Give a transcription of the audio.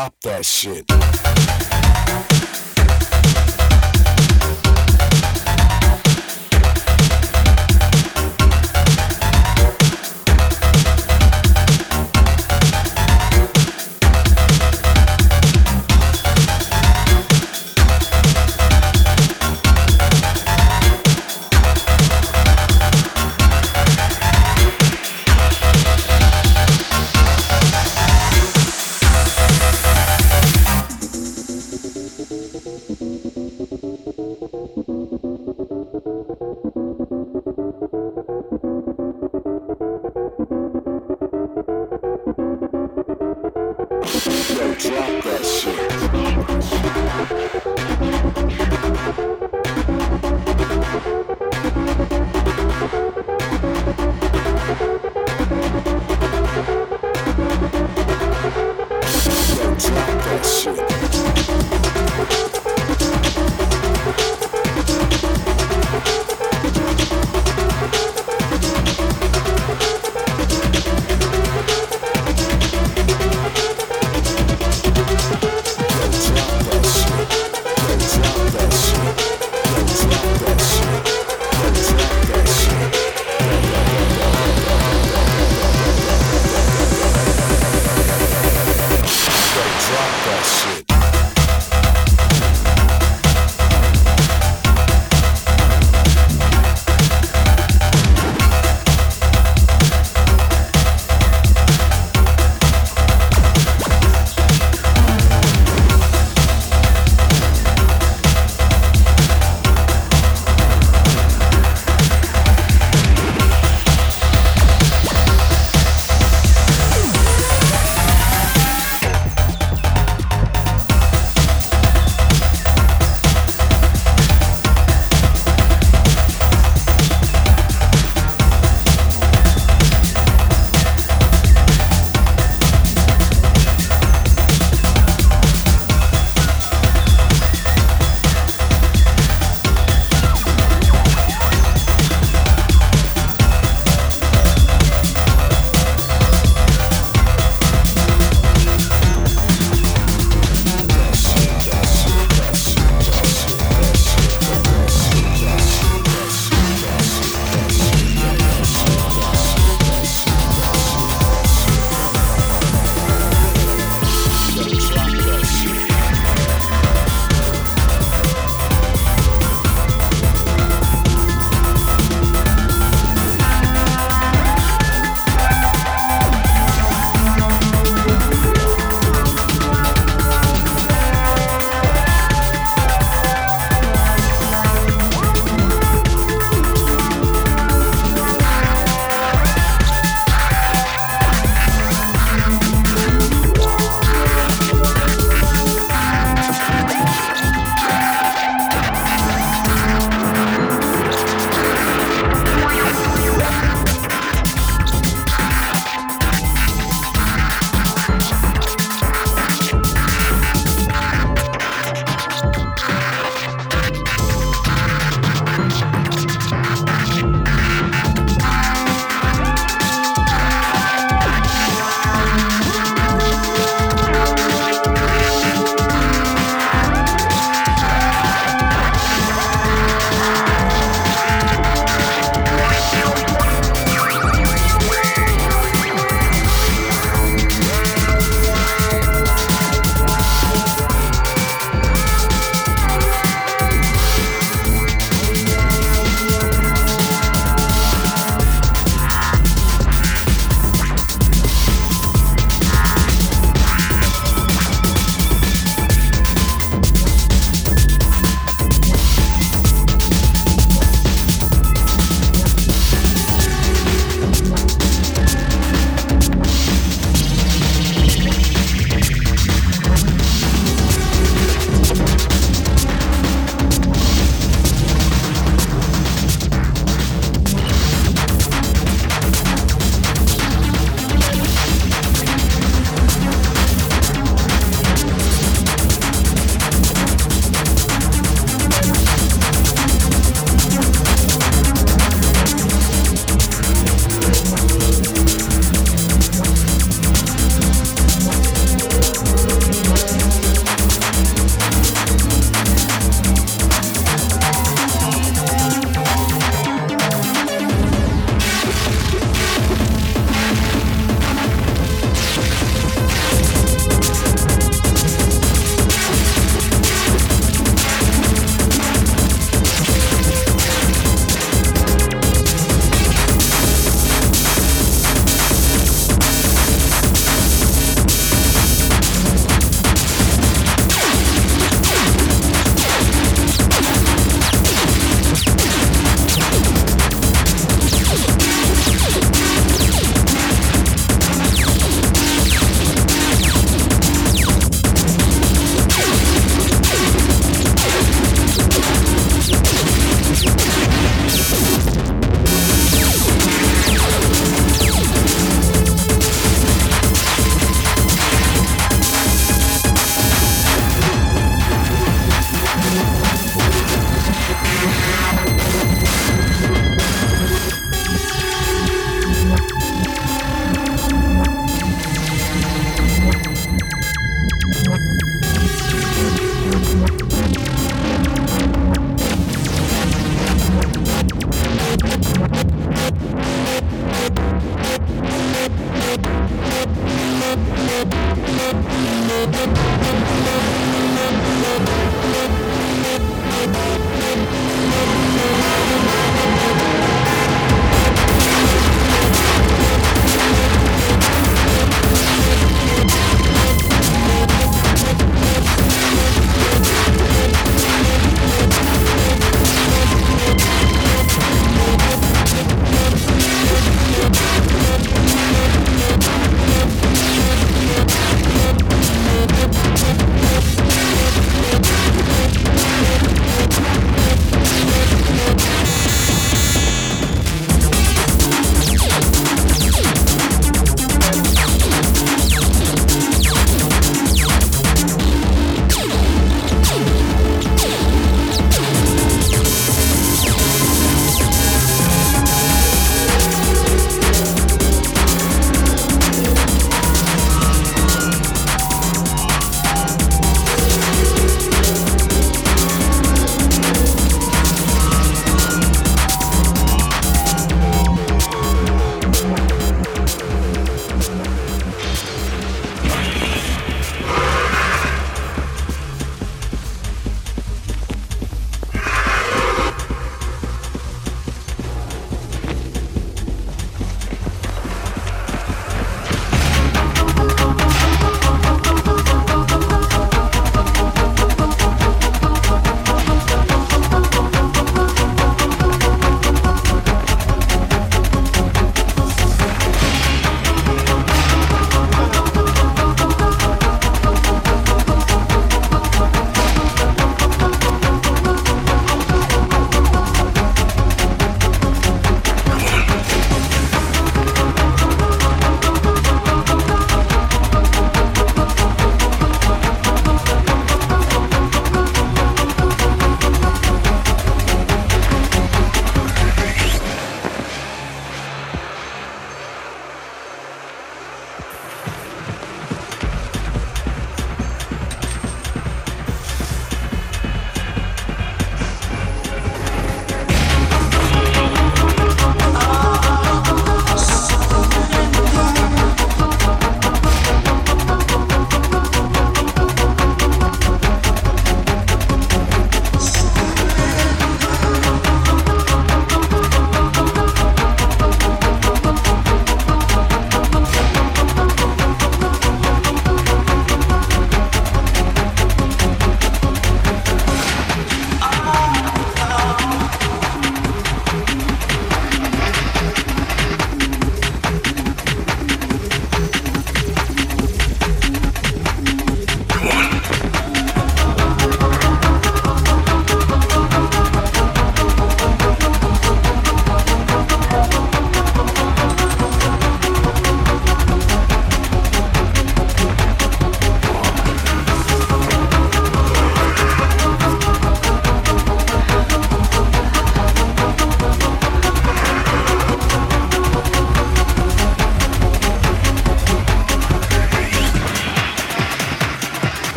drop that shit.